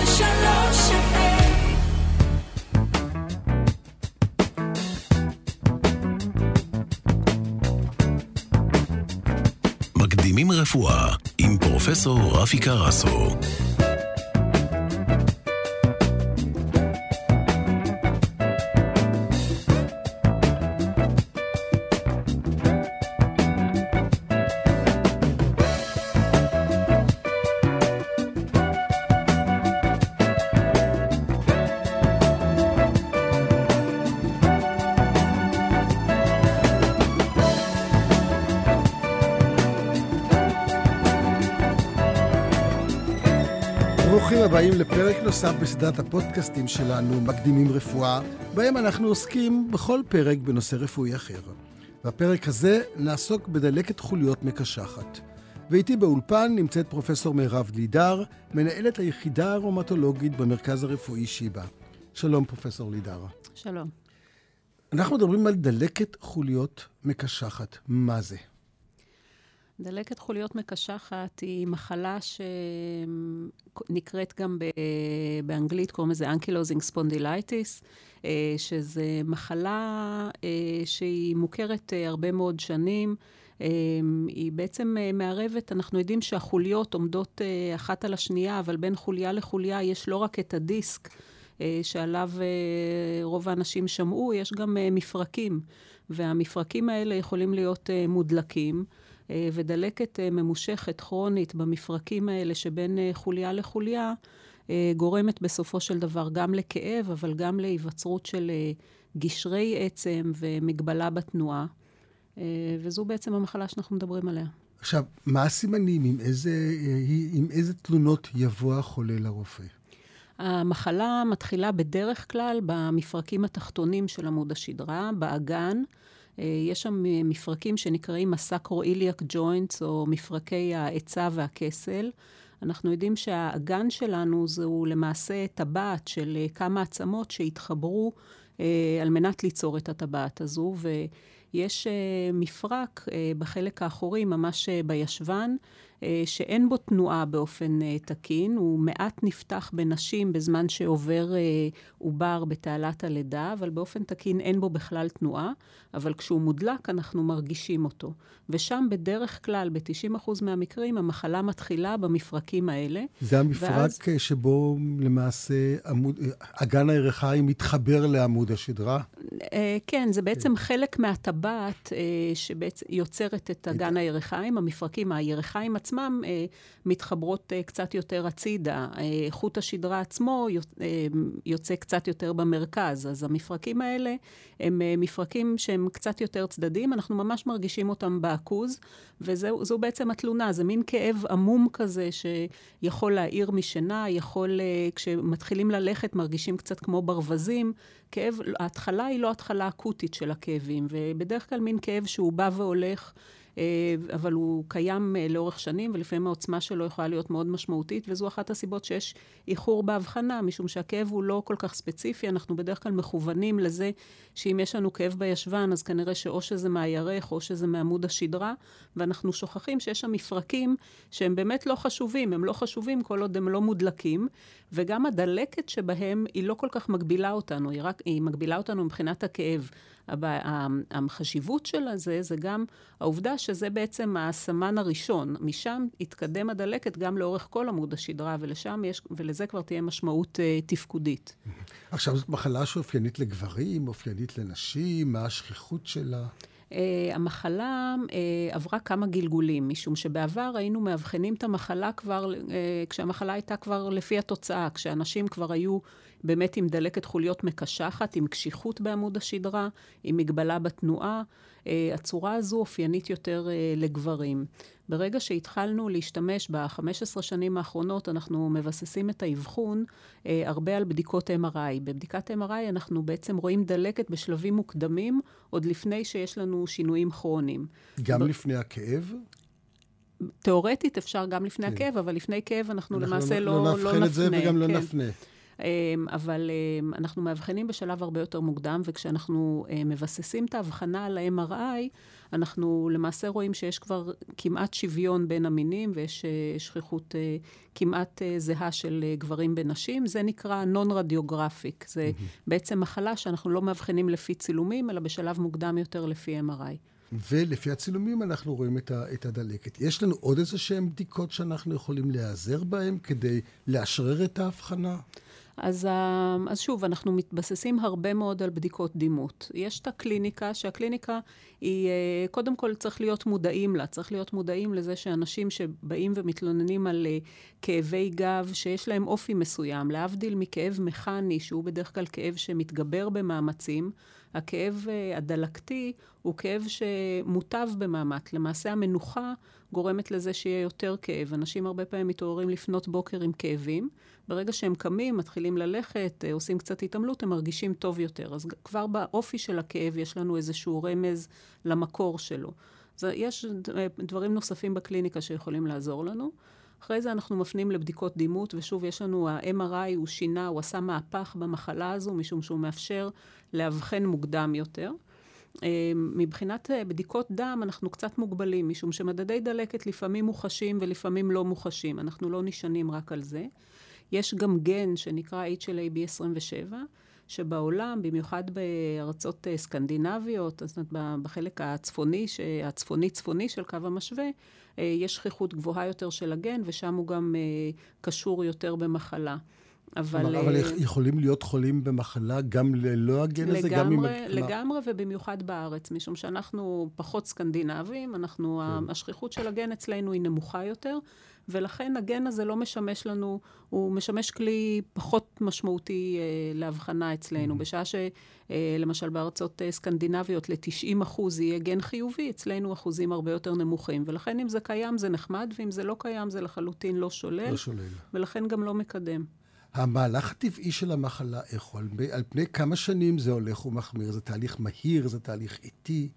103 מקדימים רפואה עם פרופסור רפי קרסו. נוסף בסדרת הפודקאסטים שלנו, מקדימים רפואה, בהם אנחנו עוסקים בכל פרק בנושא רפואי אחר. בפרק הזה נעסוק בדלקת חוליות מקשחת. ואיתי באולפן נמצאת פרופסור מירב לידר, מנהלת היחידה הארומטולוגית במרכז הרפואי שיבא. שלום, פרופסור לידר. שלום. אנחנו מדברים על דלקת חוליות מקשחת. מה זה? דלקת חוליות מקשחת היא מחלה שנקראת גם באנגלית, קוראים לזה ankylosing spondylitis, שזו מחלה אה, שהיא מוכרת אה, הרבה מאוד שנים. אה, היא בעצם מערבת, אנחנו יודעים שהחוליות עומדות אחת על השנייה, אבל בין חוליה לחוליה יש לא רק את הדיסק, שעליו רוב האנשים שמעו, יש גם מפרקים, והמפרקים האלה יכולים להיות מודלקים. ודלקת ממושכת, כרונית, במפרקים האלה שבין חוליה לחוליה, גורמת בסופו של דבר גם לכאב, אבל גם להיווצרות של גשרי עצם ומגבלה בתנועה. וזו בעצם המחלה שאנחנו מדברים עליה. עכשיו, מה הסימנים? עם איזה, עם איזה תלונות יבוא החולה לרופא? המחלה מתחילה בדרך כלל במפרקים התחתונים של עמוד השדרה, באגן. יש שם מפרקים שנקראים הסקרו-איליאק ג'וינטס, או מפרקי העצה והכסל. אנחנו יודעים שהאגן שלנו זהו למעשה טבעת של כמה עצמות שהתחברו אה, על מנת ליצור את הטבעת הזו, ויש אה, מפרק אה, בחלק האחורי, ממש בישבן, שאין בו תנועה באופן תקין, הוא מעט נפתח בנשים בזמן שעובר עובר בתעלת הלידה, אבל באופן תקין אין בו בכלל תנועה, אבל כשהוא מודלק אנחנו מרגישים אותו. ושם בדרך כלל, ב-90% מהמקרים, המחלה מתחילה במפרקים האלה. זה המפרק ואז... שבו למעשה עמוד, אגן הירכיים מתחבר לעמוד השדרה? כן, זה בעצם. חלק מהטבעת שיוצרת את אגן הירכיים, המפרקים, הירכיים עצמם מתחברות קצת יותר הצידה. חוט השדרה עצמו יוצא קצת יותר במרכז. אז המפרקים האלה הם מפרקים שהם קצת יותר צדדיים, אנחנו ממש מרגישים אותם בעכוז, וזו בעצם התלונה, זה מין כאב עמום כזה שיכול להעיר משינה, יכול, כשמתחילים ללכת מרגישים קצת כמו ברווזים. כאב, ההתחלה היא לא התחלה אקוטית של הכאבים, ובדרך כלל מין כאב שהוא בא והולך. אבל הוא קיים לאורך שנים, ולפעמים העוצמה שלו יכולה להיות מאוד משמעותית, וזו אחת הסיבות שיש איחור בהבחנה, משום שהכאב הוא לא כל כך ספציפי, אנחנו בדרך כלל מכוונים לזה שאם יש לנו כאב בישבן, אז כנראה שאו שזה מהירך, או שזה מעמוד השדרה, ואנחנו שוכחים שיש שם מפרקים שהם באמת לא חשובים, הם לא חשובים כל עוד הם לא מודלקים, וגם הדלקת שבהם היא לא כל כך מגבילה אותנו, היא, רק, היא מגבילה אותנו מבחינת הכאב. החשיבות של זה, זה גם העובדה שזה בעצם הסמן הראשון. משם יתקדם הדלקת גם לאורך כל עמוד השדרה, ולשם יש, ולזה כבר תהיה משמעות uh, תפקודית. עכשיו, זאת מחלה שאופיינית לגברים, אופיינית לנשים, מה השכיחות שלה? Uh, המחלה uh, עברה כמה גלגולים, משום שבעבר היינו מאבחנים את המחלה כבר, uh, כשהמחלה הייתה כבר לפי התוצאה, כשאנשים כבר היו באמת עם דלקת חוליות מקשחת, עם קשיחות בעמוד השדרה, עם מגבלה בתנועה. הצורה הזו אופיינית יותר לגברים. ברגע שהתחלנו להשתמש ב-15 שנים האחרונות, אנחנו מבססים את האבחון הרבה על בדיקות MRI. בבדיקת MRI אנחנו בעצם רואים דלקת בשלבים מוקדמים, עוד לפני שיש לנו שינויים כרוניים. גם ב... לפני הכאב? תיאורטית אפשר גם לפני כן. הכאב, אבל לפני כאב אנחנו, אנחנו למעשה לא, לא, לא, לא נפנה. לא נאבחן את זה וגם לא כן. נפנה. אבל אנחנו מאבחנים בשלב הרבה יותר מוקדם, וכשאנחנו מבססים את ההבחנה על ה-MRI, אנחנו למעשה רואים שיש כבר כמעט שוויון בין המינים ויש אה, שכיחות אה, כמעט אה, זהה של גברים בנשים. זה נקרא נון-רדיוגרפיק. זה. בעצם מחלה שאנחנו לא מאבחנים לפי צילומים, אלא בשלב מוקדם יותר לפי MRI. ולפי הצילומים אנחנו רואים את, ה, את הדלקת. יש לנו עוד איזה שהן בדיקות שאנחנו יכולים להיעזר בהן כדי לאשרר את ההבחנה? אז, אה, אז שוב, אנחנו מתבססים הרבה מאוד על בדיקות דימות. יש את הקליניקה, שהקליניקה היא, אה, קודם כל צריך להיות מודעים לה. צריך להיות מודעים לזה שאנשים שבאים ומתלוננים על אה, כאבי גב, שיש להם אופי מסוים, להבדיל מכאב מכני, שהוא בדרך כלל כאב שמתגבר במאמצים, הכאב הדלקתי הוא כאב שמוטב במאמץ. למעשה המנוחה גורמת לזה שיהיה יותר כאב. אנשים הרבה פעמים מתעוררים לפנות בוקר עם כאבים. ברגע שהם קמים, מתחילים ללכת, אה, עושים קצת התעמלות, הם מרגישים טוב יותר. אז כבר באופי של הכאב יש לנו איזשהו רמז למקור שלו. אז יש אה, דברים נוספים בקליניקה שיכולים לעזור לנו. אחרי זה אנחנו מפנים לבדיקות דימות, ושוב, יש לנו, ה-MRI הוא שינה, הוא עשה מהפך במחלה הזו, משום שהוא מאפשר לאבחן מוקדם יותר. אה, מבחינת בדיקות דם, אנחנו קצת מוגבלים, משום שמדדי דלקת לפעמים מוחשים ולפעמים לא מוחשים. אנחנו לא נשענים רק על זה. יש גם גן שנקרא HLA-B27, שבעולם, במיוחד בארצות אה, סקנדינביות, זאת אומרת, בחלק הצפוני, הצפוני-צפוני של קו המשווה, אה, יש שכיחות גבוהה יותר של הגן, ושם הוא גם אה, קשור יותר במחלה. אבל... אבל יכולים להיות חולים במחלה גם ללא הגן לגמרי, הזה? גם עם... לגמרי, ובמיוחד בארץ, משום שאנחנו פחות סקנדינבים, אנחנו, כן. השכיחות של הגן אצלנו היא נמוכה יותר, ולכן הגן הזה לא משמש לנו, הוא משמש כלי פחות משמעותי אה, להבחנה אצלנו. Mm-hmm. בשעה שלמשל אה, בארצות אה, סקנדינביות ל-90 אחוז יהיה גן חיובי, אצלנו אחוזים הרבה יותר נמוכים. ולכן אם זה קיים זה נחמד, ואם זה לא קיים זה לחלוטין לא שולל. לא שולל. ולכן גם לא מקדם. המהלך הטבעי של המחלה, איך הוא? על פני כמה שנים זה הולך ומחמיר? זה תהליך מהיר? זה תהליך איטי?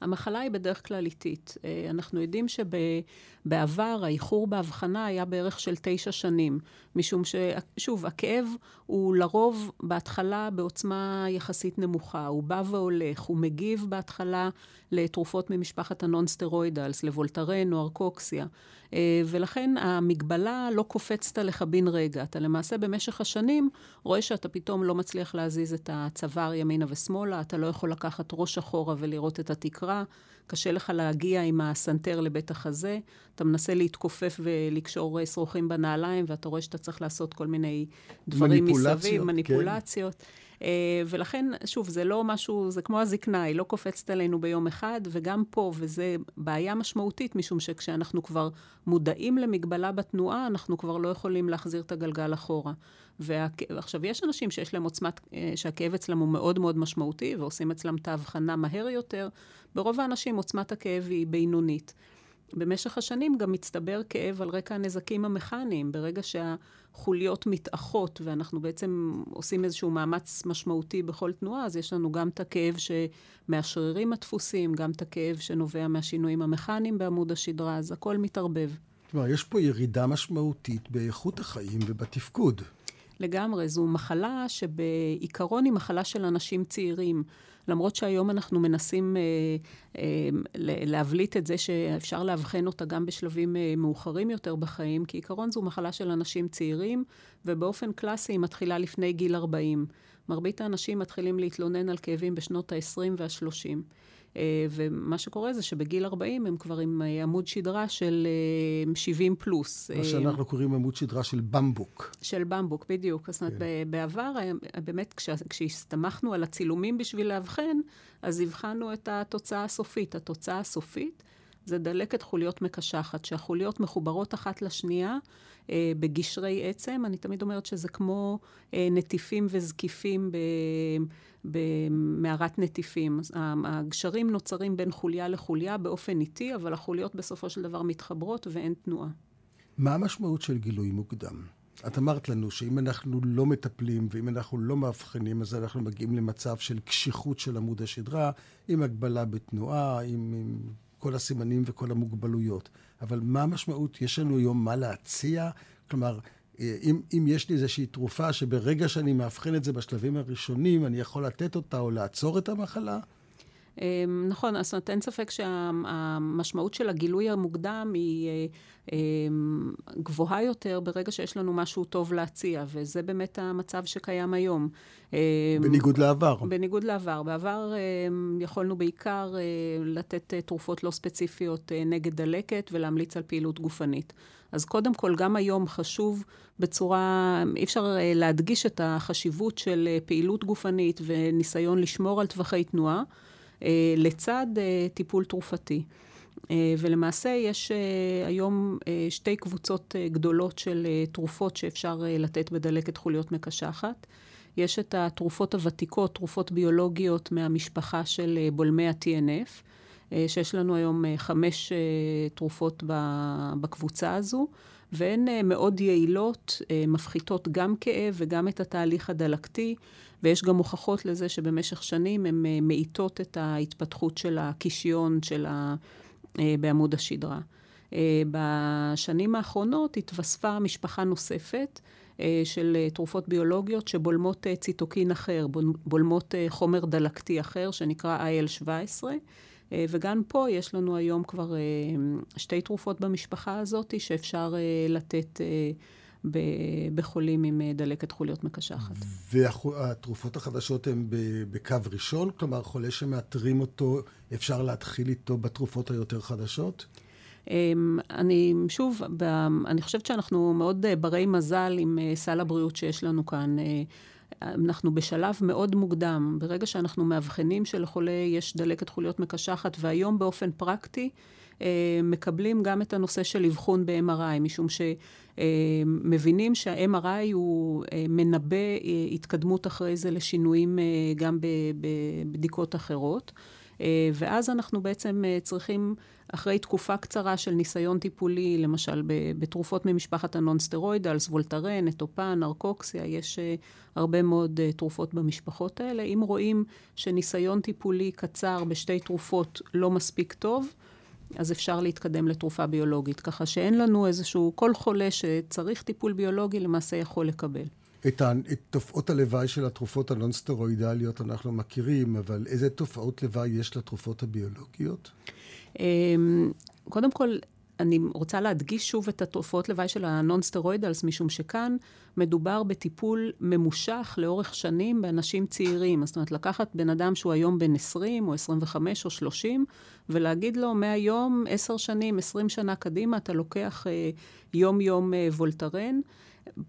המחלה היא בדרך כלל איטית. אה, אנחנו יודעים שבעבר האיחור בהבחנה היה בערך של תשע שנים, משום ששוב, הכאב הוא לרוב בהתחלה בעוצמה יחסית נמוכה, הוא בא והולך, הוא מגיב בהתחלה לתרופות ממשפחת הנון-סטרואידלס, לוולטרן או ארקוקסיה. אה, ולכן המגבלה לא קופצת עליך בן רגע. אתה למעשה במשך השנים רואה שאתה פתאום לא מצליח להזיז את הצוואר ימינה ושמאלה, אתה לא יכול לקחת ראש אחורה ולראות את התקרה, קשה לך להגיע עם הסנטר לבית החזה, אתה מנסה להתכופף ולקשור שרוכים בנעליים, ואתה רואה שאתה צריך לעשות כל מיני דברים מסביב, מניפולציות. כן. אה, ולכן, שוב, זה לא משהו, זה כמו הזקנה, היא לא קופצת עלינו ביום אחד, וגם פה, וזו בעיה משמעותית, משום שכשאנחנו כבר מודעים למגבלה בתנועה, אנחנו כבר לא יכולים להחזיר את הגלגל אחורה. ועכשיו, יש אנשים שיש להם עוצמת, אה, שהכאב אצלם הוא מאוד מאוד משמעותי, ועושים אצלם את ההבחנה מהר יותר. ברוב האנשים עוצמת הכאב היא בינונית. במשך השנים גם מצטבר כאב על רקע הנזקים המכניים. ברגע שהחוליות מתאחות ואנחנו בעצם עושים איזשהו מאמץ משמעותי בכל תנועה, אז יש לנו גם את הכאב מהשרירים הדפוסים, גם את הכאב שנובע מהשינויים המכניים בעמוד השדרה, אז הכל מתערבב. כלומר, יש פה ירידה משמעותית באיכות החיים ובתפקוד. לגמרי, זו מחלה שבעיקרון היא מחלה של אנשים צעירים. למרות שהיום אנחנו מנסים אה, אה, להבליט את זה שאפשר לאבחן אותה גם בשלבים אה, מאוחרים יותר בחיים, כי עיקרון זו מחלה של אנשים צעירים, ובאופן קלאסי היא מתחילה לפני גיל 40. מרבית האנשים מתחילים להתלונן על כאבים בשנות ה-20 וה-30. אה, ומה שקורה זה שבגיל 40 הם כבר עם אה, עמוד שדרה של 70 אה, פלוס. מה שאנחנו קוראים עמוד שדרה של במבוק. של במבוק, בדיוק. זאת אומרת, כן. בעבר, באמת, כשהסתמכנו על הצילומים בשביל לאבחן, אז הבחנו את התוצאה הסופית. התוצאה הסופית זה דלקת חוליות מקשחת, שהחוליות מחוברות אחת לשנייה אה, בגשרי עצם. אני תמיד אומרת שזה כמו אה, נטיפים וזקיפים במערת נטיפים. הגשרים נוצרים בין חוליה לחוליה באופן איטי, אבל החוליות בסופו של דבר מתחברות ואין תנועה. מה המשמעות של גילוי מוקדם? את אמרת לנו שאם אנחנו לא מטפלים ואם אנחנו לא מאבחנים, אז אנחנו מגיעים למצב של קשיחות של עמוד השדרה, עם הגבלה בתנועה, עם, עם כל הסימנים וכל המוגבלויות. אבל מה המשמעות? יש לנו היום מה להציע? כלומר, אה, אם, אם יש לי איזושהי תרופה שברגע שאני מאבחן את זה בשלבים הראשונים, אני יכול לתת אותה או לעצור את המחלה? אמ, נכון, אז אין ספק שהמשמעות של הגילוי המוקדם היא אה, אמ, גבוהה יותר ברגע שיש לנו משהו טוב להציע, וזה באמת המצב שקיים היום. אמ, בניגוד לעבר. בניגוד לעבר. בעבר יכולנו בעיקר אה, לתת אה, תרופות לא ספציפיות נגד דלקת ולהמליץ על פעילות גופנית. אז קודם כל, גם היום חשוב בצורה, אי אפשר להדגיש את החשיבות של פעילות גופנית וניסיון לשמור על טווחי תנועה. אה, לצד אה, טיפול תרופתי. אה, ולמעשה יש היום שתי קבוצות גדולות של תרופות שאפשר לתת בדלקת חוליות מקשחת. יש את התרופות הוותיקות, תרופות ביולוגיות מהמשפחה של בולמי ה-TNF, שיש לנו היום חמש תרופות בקבוצה הזו, והן מאוד יעילות, מפחיתות גם כאב וגם את התהליך הדלקתי. ויש גם הוכחות לזה שבמשך שנים הן אה, מאיטות את ההתפתחות של הקישיון של ה... אה, בעמוד השדרה. אה, בשנים האחרונות התווספה משפחה נוספת של תרופות ביולוגיות שבולמות ציטוקין אחר, בולמות חומר דלקתי אחר שנקרא IL-17, וגם פה יש לנו היום כבר שתי תרופות במשפחה הזאת שאפשר לתת בחולים עם אה, דלקת חוליות מקשחת. והתרופות החדשות הן בקו ראשון? כלומר, חולה שמאתרים אותו, אפשר להתחיל איתו בתרופות היותר חדשות? אמ, אני, שוב, אני חושבת שאנחנו מאוד אה, ברי מזל עם אה, סל הבריאות שיש לנו כאן. אנחנו בשלב מאוד מוקדם. ברגע שאנחנו מאבחנים שלחולה יש דלקת חוליות מקשחת, והיום באופן פרקטי, מקבלים גם את הנושא של אבחון ב-MRI, משום ש... אה, שה-MRI הוא אה, מנבא אה, התקדמות אחרי זה לשינויים גם בבדיקות אחרות. ואז אנחנו בעצם צריכים, אחרי תקופה קצרה של ניסיון טיפולי, למשל בתרופות ממשפחת הנון-סטרואידלס, וולטרן, אטופן, ארקוקסיה, יש הרבה מאוד תרופות במשפחות האלה. אם רואים שניסיון טיפולי קצר בשתי תרופות לא מספיק טוב, אז אפשר להתקדם לתרופה ביולוגית. ככה שאין לנו איזשהו, כל חולה שצריך טיפול ביולוגי למעשה יכול לקבל. את, את תופעות הלוואי של התרופות הנון-סטרואידליות אנחנו מכירים, אבל איזה תופעות לוואי יש לתרופות הביולוגיות? אמ, קודם כל, אני רוצה להדגיש שוב את התופעות לוואי של הנון-סטרואידלס, משום שכאן מדובר בטיפול ממושך לאורך שנים באנשים צעירים. זאת אומרת, לקחת בן אדם שהוא היום בן 20 או 25 או 30, ולהגיד לו מהיום, 10 שנים, 20 שנה קדימה, אתה לוקח אה, יום-יום אה, וולטרן.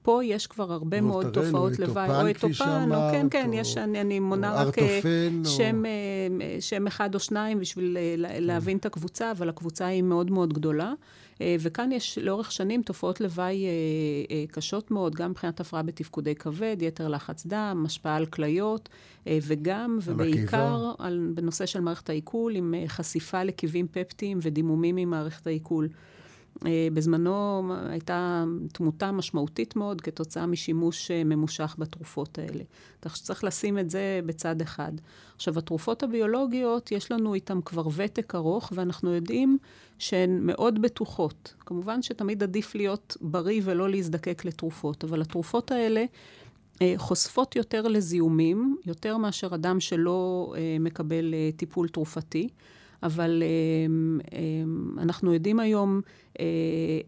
פה יש כבר הרבה מאוד תופעות לוואי, או אטופן, או כן, כן, יש, אני, אני מונה רק אה, שם, או... אה, שם אחד או שניים בשביל אה, כן. להבין את הקבוצה, אבל הקבוצה היא מאוד מאוד גדולה. וכאן יש לאורך שנים תופעות לוואי קשות מאוד, גם מבחינת הפרעה בתפקודי כבד, יתר לחץ דם, השפעה על כליות, וגם, ובעיקר, על, בנושא של מערכת העיכול, עם חשיפה לקיבים פפטיים ודימומים ממערכת העיכול. אה, בזמנו הייתה תמותה משמעותית מאוד כתוצאה משימוש אה, ממושך בתרופות האלה. כך שצריך לשים את זה בצד אחד. עכשיו, התרופות הביולוגיות, יש לנו איתן כבר ותק ארוך, ואנחנו יודעים שהן מאוד בטוחות. כמובן שתמיד עדיף להיות בריא ולא להזדקק לתרופות, אבל התרופות האלה... אה, חושפות יותר לזיהומים, יותר מאשר אדם שלא מקבל טיפול תרופתי. אבל אנחנו יודעים היום אה,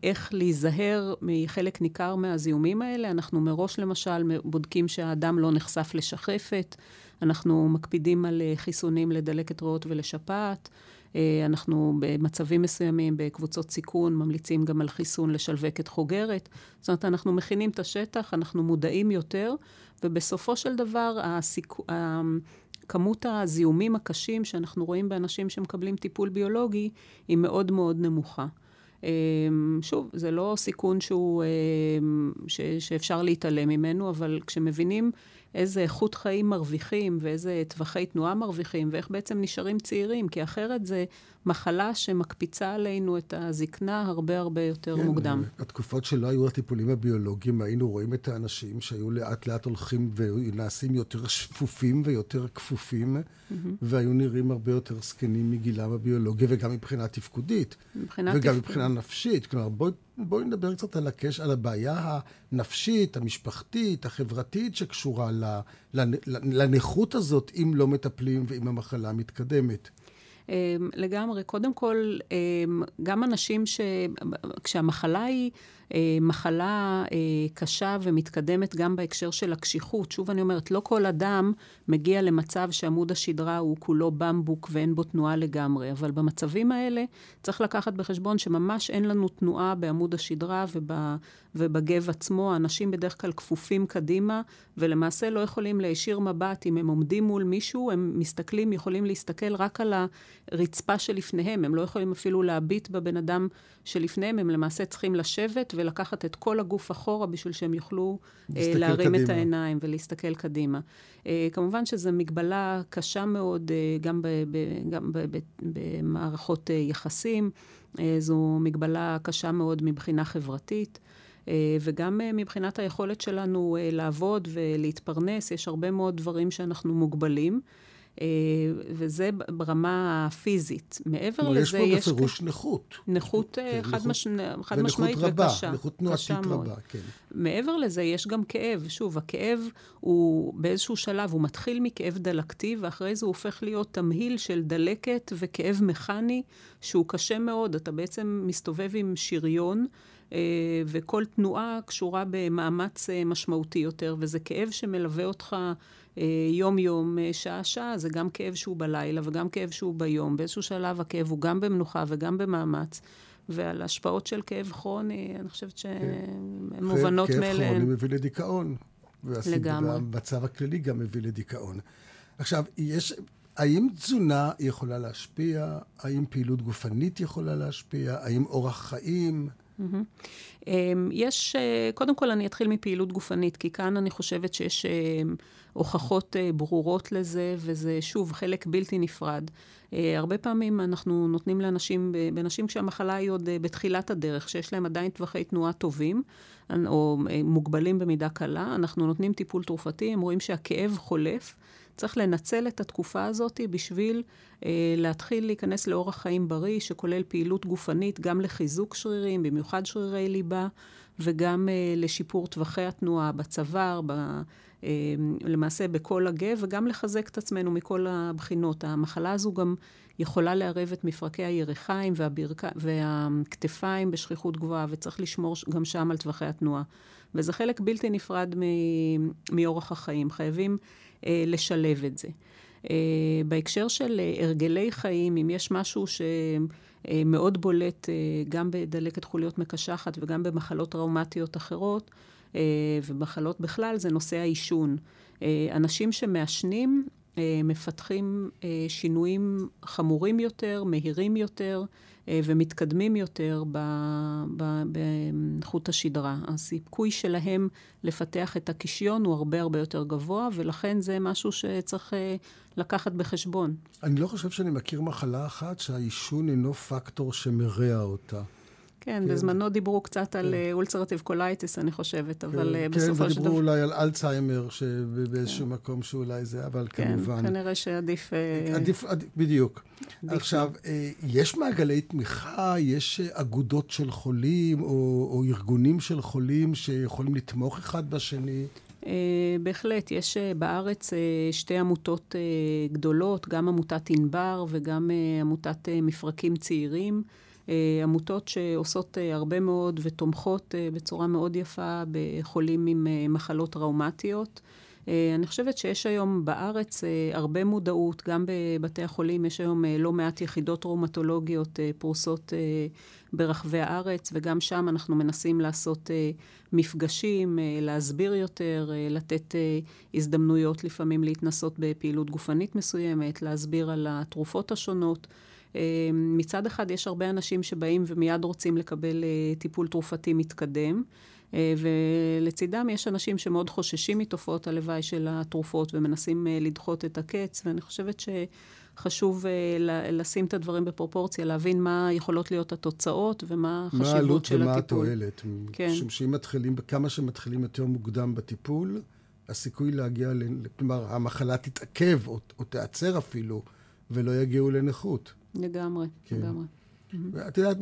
איך להיזהר מחלק ניכר מהזיהומים האלה. אנחנו מראש, למשל, בודקים שהאדם לא נחשף לשחפת, אנחנו מקפידים על אה, חיסונים לדלקת ריאות ולשפעת. אה, אנחנו במצבים מסוימים, בקבוצות סיכון, ממליצים גם על חיסון לשלווקת חוגרת. זאת אומרת, אנחנו מכינים את השטח, אנחנו מודעים יותר, ובסופו של דבר, הסיכ... כמות הזיהומים הקשים שאנחנו רואים באנשים שמקבלים טיפול ביולוגי היא מאוד מאוד נמוכה. אמ, שוב, זה לא סיכון שהוא, אמ, ש, שאפשר להתעלם ממנו, אבל כשמבינים איזה איכות חיים מרוויחים ואיזה טווחי תנועה מרוויחים ואיך בעצם נשארים צעירים, כי אחרת זה מחלה שמקפיצה עלינו את הזקנה הרבה הרבה יותר כן, מוקדם. התקופות שלא היו הטיפולים הביולוגיים, היינו רואים את האנשים שהיו לאט לאט הולכים ונעשים יותר שפופים ויותר כפופים, mm-hmm. והיו נראים הרבה יותר זקנים מגילם הביולוגי, וגם מבחינה תפקודית. מבחינה וגם תפקוד. מבחינה נפשית. כלומר, בואי בוא נדבר קצת על הקש, על הבעיה הנפשית, המשפחתית, החברתית, שקשורה לנכות הזאת, אם לא מטפלים ואם המחלה מתקדמת. אמ, לגמרי. קודם כל, אמ, גם אנשים ש... כשהמחלה היא מחלה אה, קשה ומתקדמת גם בהקשר של הקשיחות. שוב אני אומרת, לא כל אדם מגיע למצב שעמוד השדרה הוא כולו במבוק ואין בו תנועה לגמרי, אבל במצבים האלה צריך לקחת בחשבון שממש אין לנו תנועה בעמוד השדרה וב, ובגב עצמו. האנשים בדרך כלל כפופים קדימה, ולמעשה לא יכולים להישיר מבט. אם הם עומדים מול מישהו, הם מסתכלים, יכולים להסתכל רק על הרצפה שלפניהם. הם לא יכולים אפילו להביט בבן אדם שלפניהם, הם למעשה צריכים לשבת ולקחת את כל הגוף אחורה בשביל שהם יוכלו אה, להרים קדימה. את העיניים ולהסתכל קדימה. אה, כמובן שזו מגבלה קשה מאוד אה, גם, ב, ב, גם ב, ב, במערכות יחסים, זו מגבלה קשה מאוד מבחינה חברתית. וגם מבחינת היכולת שלנו לעבוד ולהתפרנס, יש הרבה מאוד דברים שאנחנו מוגבלים. אה, וזה ברמה הפיזית. מעבר לזה, יש... יש פה בפירוש נכות. נכות אה, כן, חד, נכות, מש... חד משמעית רבה, וקשה. נכות תנועתית רבה, כן. מעבר לזה, יש גם כאב. שוב, הכאב הוא באיזשהו שלב, הוא מתחיל מכאב דלקתי, ואחרי זה הוא הופך להיות תמהיל של דלקת וכאב מכני, שהוא קשה מאוד. אתה בעצם מסתובב עם שריון. אה, וכל תנועה קשורה במאמץ משמעותי יותר, וזה כאב שמלווה אותך יום-יום, אה, שעה-שעה, זה גם כאב שהוא בלילה וגם כאב שהוא ביום. באיזשהו שלב הכאב הוא גם במנוחה וגם במאמץ. ועל השפעות של כאב כרוני, אני חושבת שהן כן. מובנות מאליהן. כאב כרוני מביא לדיכאון. לגמרי. והמצב הכללי גם מביא לדיכאון. עכשיו, יש, האם תזונה יכולה להשפיע? האם פעילות גופנית יכולה להשפיע? האם אורח חיים? Mm-hmm. יש, אה, קודם כל אני אתחיל מפעילות גופנית, כי כאן אני חושבת שיש אמ, הוכחות אה, ברורות לזה, וזה שוב חלק בלתי נפרד. אה, הרבה פעמים אנחנו נותנים לאנשים, באנשים כשהמחלה היא עוד בתחילת הדרך, שיש להם עדיין טווחי תנועה טובים, או מוגבלים במידה קלה, אנחנו נותנים טיפול תרופתי, הם רואים שהכאב חולף. צריך לנצל את התקופה הזאת בשביל אה, להתחיל להיכנס לאורח חיים בריא, שכולל פעילות גופנית, גם לחיזוק שרירים, במיוחד שרירי ליבה, וגם אה, לשיפור טווחי התנועה בצוואר, ב, אה, למעשה בכל הגב, וגם לחזק את עצמנו מכל הבחינות. המחלה הזו גם יכולה לערב את מפרקי הירכיים והברכ... והכתפיים בשכיחות גבוהה, וצריך לשמור גם שם על טווחי התנועה. וזה חלק בלתי נפרד מ... מאורח החיים. חייבים לשלב את זה. אה, בהקשר של אה, הרגלי חיים, אם יש משהו שמאוד בולט גם בדלקת חוליות מקשחת וגם במחלות טראומטיות אחרות, ומחלות בכלל, זה נושא העישון. אנשים שמעשנים מפתחים שינויים חמורים יותר, מהירים יותר, אה, ומתקדמים יותר בחוט השדרה. הסיכוי שלהם לפתח את הקישיון הוא הרבה הרבה יותר גבוה, ולכן זה משהו שצריך אה, לקחת בחשבון. אני לא חושב שאני מכיר מחלה אחת שהעישון אינו פקטור שמרע אותה. כן, כן, בזמנו דיברו קצת כן. על ulcerative colitis, אני חושבת, אבל כן, בסופו של דבר... כן, ודיברו אולי על אלצהיימר, שבאיזשהו כן. מקום שאולי זה, אבל כן, כמובן... כן, כנראה שעדיף... עדיף, עדיף בדיוק. עדיף עכשיו. יש מעגלי תמיכה, יש אגודות של חולים, או, או ארגונים של חולים שיכולים לתמוך אחד בשני? Uh, בהחלט, יש uh, בארץ uh, שתי עמותות גדולות, גם עמותת ענבר וגם עמותת מפרקים צעירים. אה, עמותות שעושות אה, הרבה מאוד ותומכות אה, בצורה מאוד יפה בחולים עם מחלות טראומטיות. אני חושבת שיש היום בארץ הרבה מודעות, גם בבתי החולים יש היום לא מעט יחידות טראומטולוגיות פרוסות ברחבי הארץ, וגם שם אנחנו מנסים לעשות מפגשים, להסביר יותר, לתת הזדמנויות לפעמים להתנסות בפעילות גופנית מסוימת, להסביר על התרופות השונות. אה, מצד אחד יש הרבה אנשים שבאים ומיד רוצים לקבל אה, טיפול תרופתי מתקדם. אה, ולצידם יש אנשים שמאוד חוששים מתופעות הלוואי של התרופות ומנסים לדחות את הקץ, ואני חושבת חשוב לשים את הדברים בפרופורציה, להבין מה יכולות להיות התוצאות ומה החשיבות של הטיפול. מה העלות ומה התועלת. כן. משום שאם מתחילים, כמה שמתחילים יותר מוקדם בטיפול, הסיכוי להגיע, כלומר, המחלה תתעכב או, או תיעצר אפילו, ולא יגיעו לנכות. לגמרי, כן. לגמרי. את יודעת,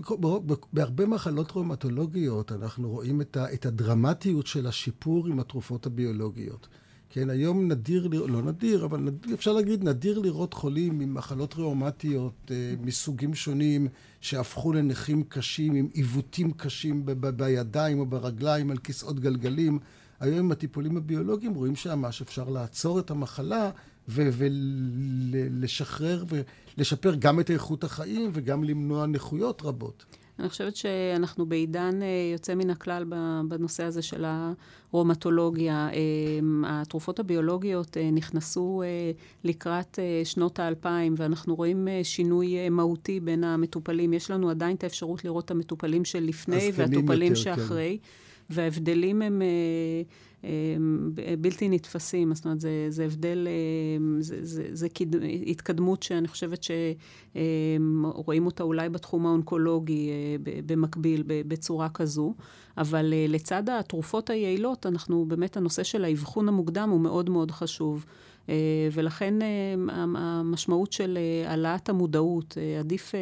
בהרבה מחלות ראומטולוגיות אנחנו רואים את, ה, את הדרמטיות של השיפור עם התרופות הביולוגיות. כן, היום נדיר, לא נדיר, אבל נדיר, אפשר להגיד נדיר לראות חולים עם מחלות ראומטיות אה, מסוגים שונים, שהפכו לנכים קשים, עם עיוותים קשים ב- ב- בידיים או ברגליים, על כיסאות גלגלים. היום עם הטיפולים הביולוגיים רואים שממש אפשר לעצור את המחלה ולשחרר ולשפר גם את איכות החיים וגם למנוע נכויות רבות. אני חושבת שאנחנו בעידן אה, יוצא מן הכלל בנושא הזה של הרומטולוגיה. אה, התרופות הביולוגיות אה, נכנסו לקראת שנות האלפיים, ואנחנו רואים שינוי מהותי בין המטופלים. יש לנו עדיין את האפשרות לראות את המטופלים של לפני והטופלים יותר, כן. שאחרי. כן. וההבדלים הם אה, אה, בלתי נתפסים. זאת אומרת, זה, זה הבדל, אה, זה, זה, זה קיד, התקדמות שאני חושבת שרואים אותה אולי בתחום האונקולוגי במקביל, בצורה כזו. אבל לצד התרופות היעילות, אנחנו באמת, הנושא של האבחון המוקדם הוא מאוד מאוד חשוב. ולכן המשמעות של העלאת המודעות, עדיף...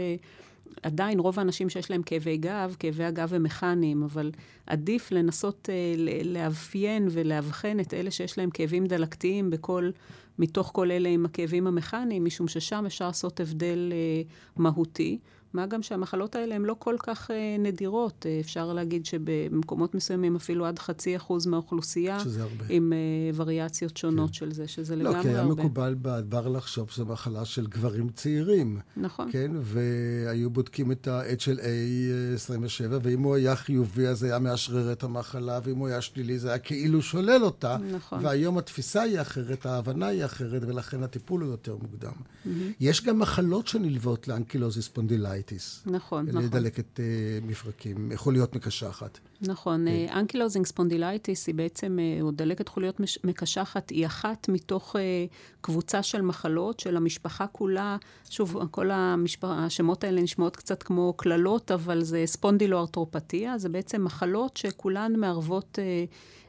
עדיין רוב האנשים שיש להם כאבי גב, כאבי הגב הם מכניים, אבל עדיף לנסות uh, לאפיין ולאבחן את אלה שיש להם כאבים דלקתיים בכל, מתוך כל אלה עם הכאבים המכניים, משום ששם אפשר לעשות הבדל uh, מהותי. מה גם שהמחלות האלה הן לא כל כך uh, נדירות. Uh, אפשר להגיד שבמקומות מסוימים אפילו עד חצי אחוז מהאוכלוסייה, עם uh, וריאציות שונות כן. של זה, שזה לא, לגמרי הרבה. לא, כי היה מקובל בעבר לחשוב שזו מחלה של גברים צעירים. נכון. כן, והיו בודקים את ה-HLA27, ואם הוא היה חיובי אז היה מאשרר את המחלה, ואם הוא היה שלילי זה היה כאילו שולל אותה. נכון. והיום התפיסה היא אחרת, ההבנה היא אחרת, ולכן הטיפול הוא יותר מוקדם. Mm-hmm. יש גם מחלות שנלוות ל-ankylosing spondyli. spondylitis. נכון, נכון. לדלקת uh, מפרקים, יכול להיות מקשחת. נכון, ankylosing כן. spondylitis היא בעצם, אה, או דלקת חוליות מקשחת, היא אחת מתוך uh, קבוצה של מחלות של המשפחה כולה. שוב, כל המשפ... השמות האלה נשמעות קצת כמו קללות, אבל זה spondyloarthropathy, זה בעצם מחלות שכולן מערבות... Uh,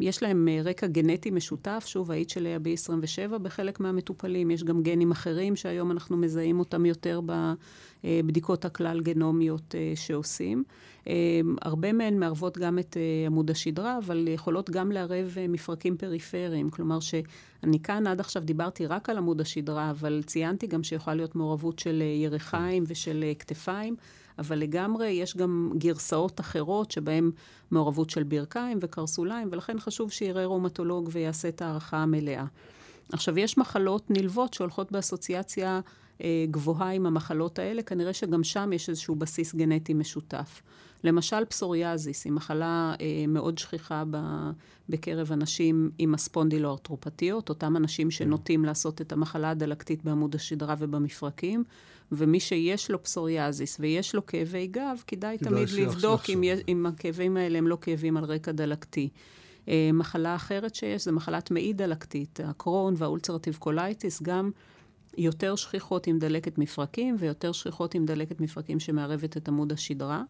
יש להם רקע גנטי משותף, שוב, ה-HLA-B27 בחלק מהמטופלים, יש גם גנים אחרים שהיום אנחנו מזהים אותם יותר בבדיקות הכלל גנומיות שעושים. הרבה מהן מערבות גם את עמוד השדרה, אבל יכולות גם לערב מפרקים פריפריים. כלומר שאני כאן עד עכשיו דיברתי רק על עמוד השדרה, אבל ציינתי גם שיכולה להיות מעורבות של ירכיים ושל כתפיים. אבל לגמרי יש גם גרסאות אחרות שבהן מעורבות של ברכיים וקרסוליים, ולכן חשוב שיראה רומטולוג ויעשה את ההערכה המלאה. עכשיו, יש מחלות נלוות שהולכות באסוציאציה אה, גבוהה עם המחלות האלה, כנראה שגם שם יש איזשהו בסיס גנטי משותף. למשל פסוריאזיס, היא מחלה אה, מאוד שכיחה ב, בקרב אנשים עם הספונדילוארטרופתיות, אותם אנשים שנוטים לעשות את המחלה הדלקתית בעמוד השדרה ובמפרקים, ומי שיש לו פסוריאזיס ויש לו כאבי גב, כדאי תמיד לבדוק אם, אם הכאבים האלה הם לא כאבים על רקע דלקתי. אה, מחלה אחרת שיש זה מחלת מעי דלקתית, הקרוהן וה-ulcerative colitis, גם יותר שכיחות עם דלקת מפרקים ויותר שכיחות עם דלקת מפרקים שמערבת את עמוד השדרה.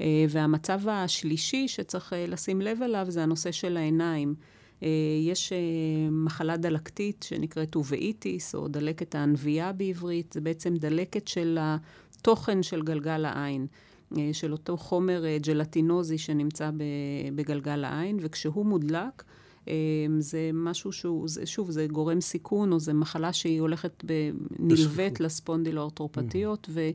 אה, והמצב השלישי שצריך אה, לשים לב אליו זה הנושא של העיניים. אה, יש מחלה דלקתית שנקראת uveitis, או דלקת הענביה בעברית, זה בעצם דלקת של התוכן של גלגל העין, של אותו חומר ג'לטינוזי שנמצא בגלגל העין, וכשהוא מודלק, זה משהו שהוא, זה, שוב, זה גורם סיכון, או זה מחלה שהיא הולכת נלווית לספונדילוארטרופתיות, ו...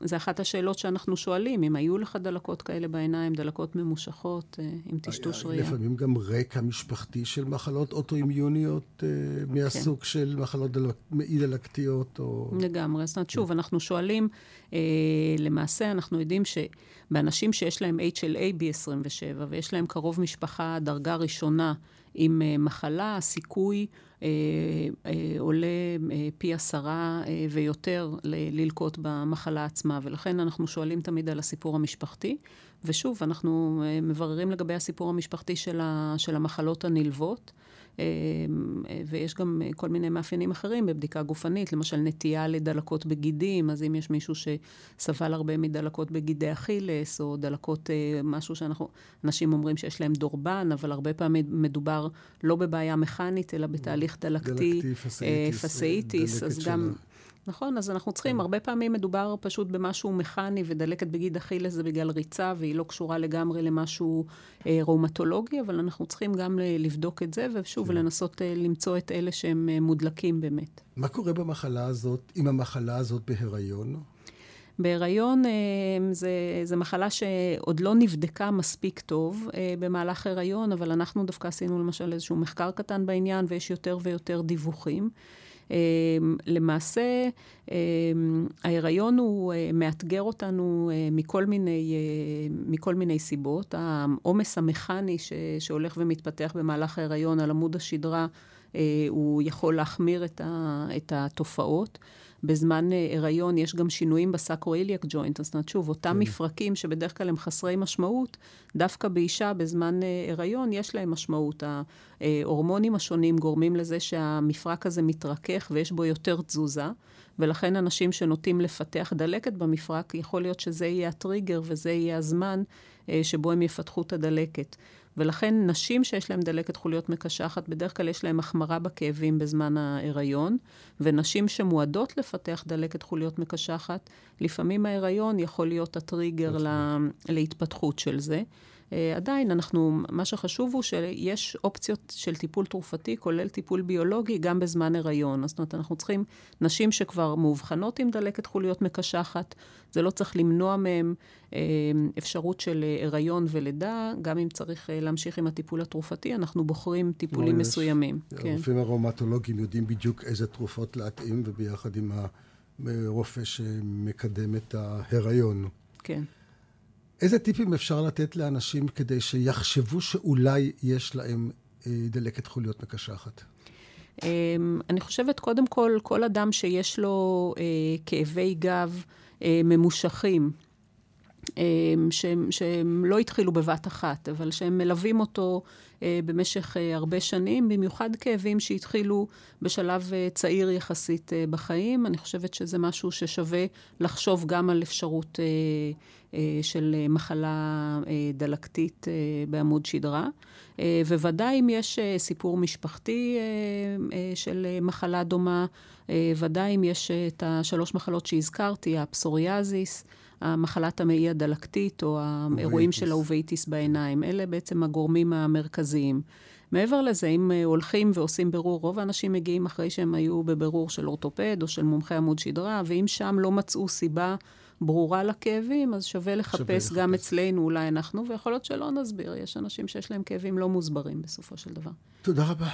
זה אחת השאלות שאנחנו שואלים, אם היו לך דלקות כאלה בעיניים, דלקות ממושכות, אה, עם טשטוש ראייה. לפעמים גם רקע משפחתי של מחלות אוטואימיוניות אה, מהסוג כן. של מחלות דלק, מעי דלקתיות או... לגמרי. זאת אומרת, שוב, כן. אנחנו שואלים, אה, למעשה אנחנו יודעים שבאנשים שיש להם HLA-B27 ויש להם קרוב משפחה דרגה ראשונה עם אה, מחלה, הסיכוי אה, אה, עולה אה, פי עשרה אה, ויותר ל- ללקוט במחלה עצמה. ולכן אנחנו שואלים תמיד על הסיפור המשפחתי, ושוב, אנחנו מבררים לגבי הסיפור המשפחתי של, ה, של המחלות הנלוות. אמ, ויש גם כל מיני מאפיינים אחרים בבדיקה גופנית, למשל נטייה לדלקות בגידים, אז אם יש מישהו שסבל הרבה מדלקות בגידי אכילס, או דלקות, אה, משהו שאנחנו, אנשים אומרים שיש להם דורבן, אבל הרבה פעמים מדובר לא בבעיה מכנית, אלא בתהליך דלקתי, דלקתי פסאיטיס, פסאיטיס אז גם... נכון, אז אנחנו צריכים, כן. הרבה פעמים מדובר פשוט במשהו מכני, ודלקת בגיד אכילס זה בגלל ריצה, והיא לא קשורה לגמרי למשהו אה, רומטולוגי, אבל אנחנו צריכים גם לבדוק את זה, ושוב, כן. לנסות אה, למצוא את אלה שהם אה, מודלקים באמת. מה קורה במחלה הזאת, עם המחלה הזאת בהיריון? בהיריון זו מחלה שעוד לא נבדקה מספיק טוב במהלך הריון, אבל אנחנו דווקא עשינו למשל איזשהו מחקר קטן בעניין, ויש יותר ויותר דיווחים. אמ, למעשה, אמ, ההיריון הוא אה, מאתגר אותנו אה, מכל מיני, אה, מכל מיני סיבות. העומס המכני ש, שהולך ומתפתח במהלך ההיריון על עמוד השדרה, הוא יכול להחמיר את, ה, את התופעות. בזמן הריון יש גם שינויים בסאקרואיליאק ג'וינט. זאת אומרת, שוב, אותם כן. מפרקים שבדרך כלל הם חסרי משמעות, דווקא באישה בזמן הריון יש להם משמעות. ההורמונים השונים גורמים לזה שהמפרק הזה מתרכך ויש בו יותר תזוזה, ולכן אנשים שנוטים לפתח דלקת במפרק, יכול להיות שזה יהיה הטריגר וזה יהיה הזמן שבו הם יפתחו את הדלקת. ולכן נשים שיש להן דלקת חוליות מקשחת, בדרך כלל יש להן החמרה בכאבים בזמן ההיריון, ונשים שמועדות לפתח דלקת חוליות מקשחת, לפעמים ההיריון יכול להיות הטריגר לה, להתפתחות של זה. Uh, עדיין, אנחנו, מה שחשוב הוא שיש אופציות של טיפול תרופתי, כולל טיפול ביולוגי, גם בזמן הריון. זאת אומרת, אנחנו צריכים נשים שכבר מאובחנות עם דלקת חוליות מקשחת, זה לא צריך למנוע מהם uh, אפשרות של הריון ולידה, גם אם צריך להמשיך עם הטיפול התרופתי, אנחנו בוחרים טיפולים מסוימים. כן. הרופאים הראומטולוגיים יודעים בדיוק איזה תרופות להתאים, וביחד עם הרופא שמקדם את ההיריון. כן. איזה טיפים אפשר לתת לאנשים כדי שיחשבו שאולי יש להם אה, דלקת חוליות מקשחת? אמ, אני חושבת, קודם כל, כל אדם שיש לו אה, כאבי גב אה, ממושכים, שהם, שהם לא התחילו בבת אחת, אבל שהם מלווים אותו במשך הרבה שנים, במיוחד כאבים שהתחילו בשלב צעיר יחסית בחיים. אני חושבת שזה משהו ששווה לחשוב גם על אפשרות של מחלה אה, דלקתית אה, בעמוד שדרה. אה, וודאי אם יש אה, סיפור משפחתי אה, אה, של אה, מחלה דומה, אה, ודאי אם יש אה, את השלוש מחלות שהזכרתי, הפסוריאזיס, המחלת המעי הדלקתית או האירועים של ה-uveitis בעיניים. אלה בעצם הגורמים המרכזיים. מעבר לזה, אם אה, הולכים ועושים בירור, רוב האנשים מגיעים אחרי שהם היו בבירור של אורתופד או של מומחה עמוד שדרה, ואם שם לא מצאו סיבה ברורה לכאבים, אז שווה לחפש, שווה לחפש גם אצלנו, אולי אנחנו, ויכול להיות שלא נסביר. יש אנשים שיש להם כאבים לא מוסברים בסופו של דבר. תודה רבה.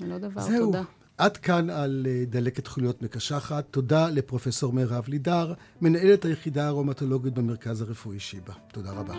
לא דבר, זהו. תודה. עד כאן על אה, דלקת חוליות מקשחת. תודה לפרופסור מירב לידר, מנהלת היחידה הארומטולוגית במרכז הרפואי שיבא. תודה רבה.